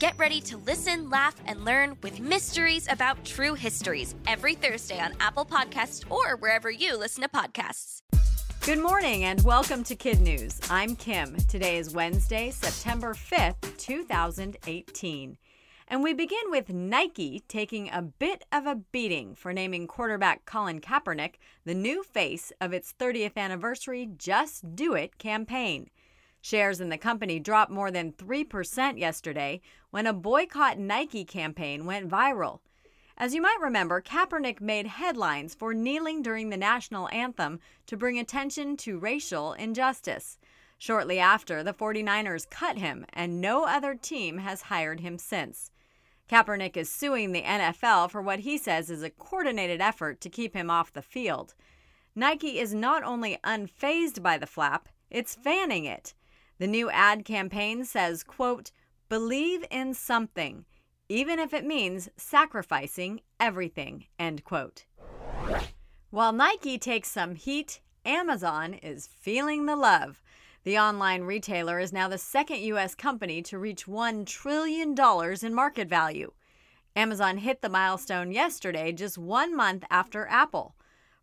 Get ready to listen, laugh, and learn with Mysteries About True Histories every Thursday on Apple Podcasts or wherever you listen to podcasts. Good morning and welcome to Kid News. I'm Kim. Today is Wednesday, September 5th, 2018. And we begin with Nike taking a bit of a beating for naming quarterback Colin Kaepernick the new face of its 30th anniversary Just Do It campaign. Shares in the company dropped more than 3% yesterday when a boycott Nike campaign went viral. As you might remember, Kaepernick made headlines for kneeling during the national anthem to bring attention to racial injustice. Shortly after, the 49ers cut him, and no other team has hired him since. Kaepernick is suing the NFL for what he says is a coordinated effort to keep him off the field. Nike is not only unfazed by the flap, it's fanning it. The new ad campaign says, quote, believe in something, even if it means sacrificing everything, end quote. While Nike takes some heat, Amazon is feeling the love. The online retailer is now the second U.S. company to reach $1 trillion in market value. Amazon hit the milestone yesterday, just one month after Apple.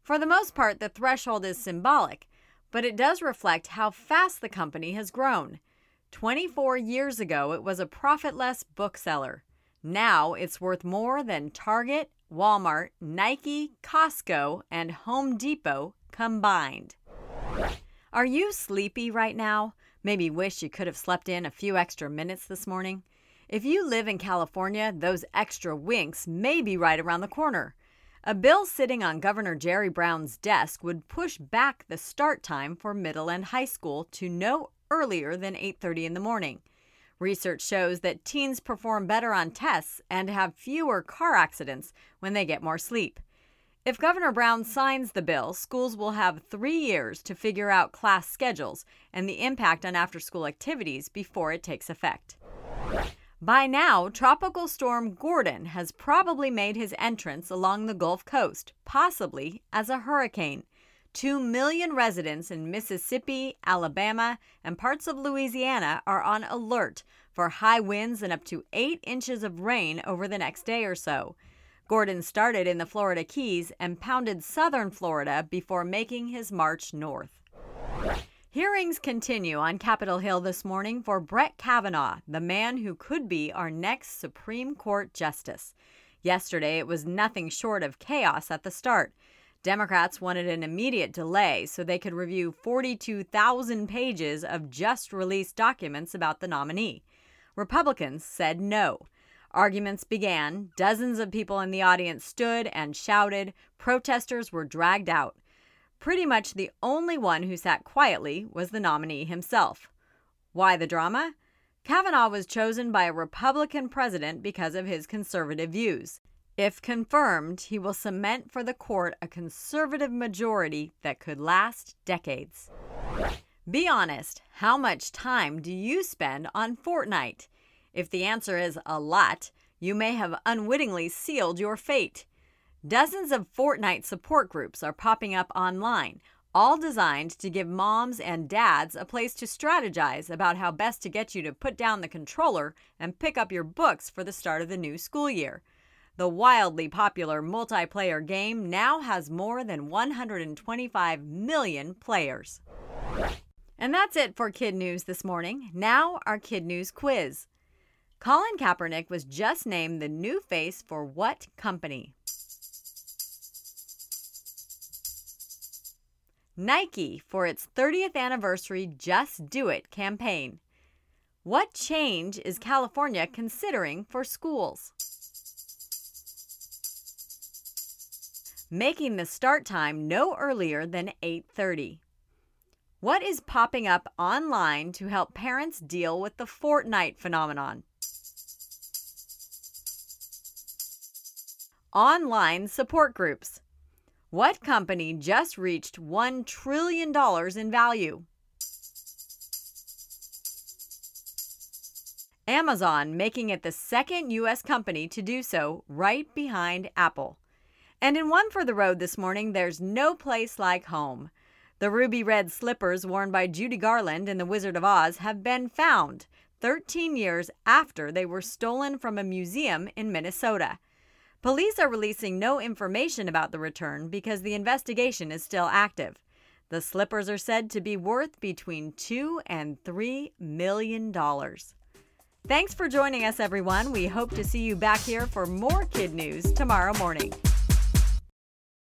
For the most part, the threshold is symbolic, but it does reflect how fast the company has grown. 24 years ago, it was a profitless bookseller. Now it's worth more than Target, Walmart, Nike, Costco, and Home Depot combined. Are you sleepy right now? Maybe wish you could have slept in a few extra minutes this morning? If you live in California, those extra winks may be right around the corner. A bill sitting on Governor Jerry Brown's desk would push back the start time for middle and high school to no earlier than 8:30 in the morning. Research shows that teens perform better on tests and have fewer car accidents when they get more sleep. If Governor Brown signs the bill, schools will have three years to figure out class schedules and the impact on after school activities before it takes effect. By now, Tropical Storm Gordon has probably made his entrance along the Gulf Coast, possibly as a hurricane. Two million residents in Mississippi, Alabama, and parts of Louisiana are on alert for high winds and up to eight inches of rain over the next day or so. Gordon started in the Florida Keys and pounded southern Florida before making his march north. Hearings continue on Capitol Hill this morning for Brett Kavanaugh, the man who could be our next Supreme Court justice. Yesterday, it was nothing short of chaos at the start. Democrats wanted an immediate delay so they could review 42,000 pages of just released documents about the nominee. Republicans said no. Arguments began, dozens of people in the audience stood and shouted, protesters were dragged out. Pretty much the only one who sat quietly was the nominee himself. Why the drama? Kavanaugh was chosen by a Republican president because of his conservative views. If confirmed, he will cement for the court a conservative majority that could last decades. Be honest, how much time do you spend on Fortnite? If the answer is a lot, you may have unwittingly sealed your fate. Dozens of Fortnite support groups are popping up online, all designed to give moms and dads a place to strategize about how best to get you to put down the controller and pick up your books for the start of the new school year. The wildly popular multiplayer game now has more than 125 million players. And that's it for Kid News this morning. Now, our Kid News quiz. Colin Kaepernick was just named the new face for what company? Nike for its 30th anniversary Just Do It campaign. What change is California considering for schools? Making the start time no earlier than 8:30. What is popping up online to help parents deal with the Fortnite phenomenon? Online support groups. What company just reached $1 trillion in value? Amazon making it the second U.S. company to do so, right behind Apple. And in one for the road this morning, there's no place like home. The ruby red slippers worn by Judy Garland in The Wizard of Oz have been found 13 years after they were stolen from a museum in Minnesota. Police are releasing no information about the return because the investigation is still active. The slippers are said to be worth between 2 and 3 million dollars. Thanks for joining us, everyone. We hope to see you back here for more kid news tomorrow morning.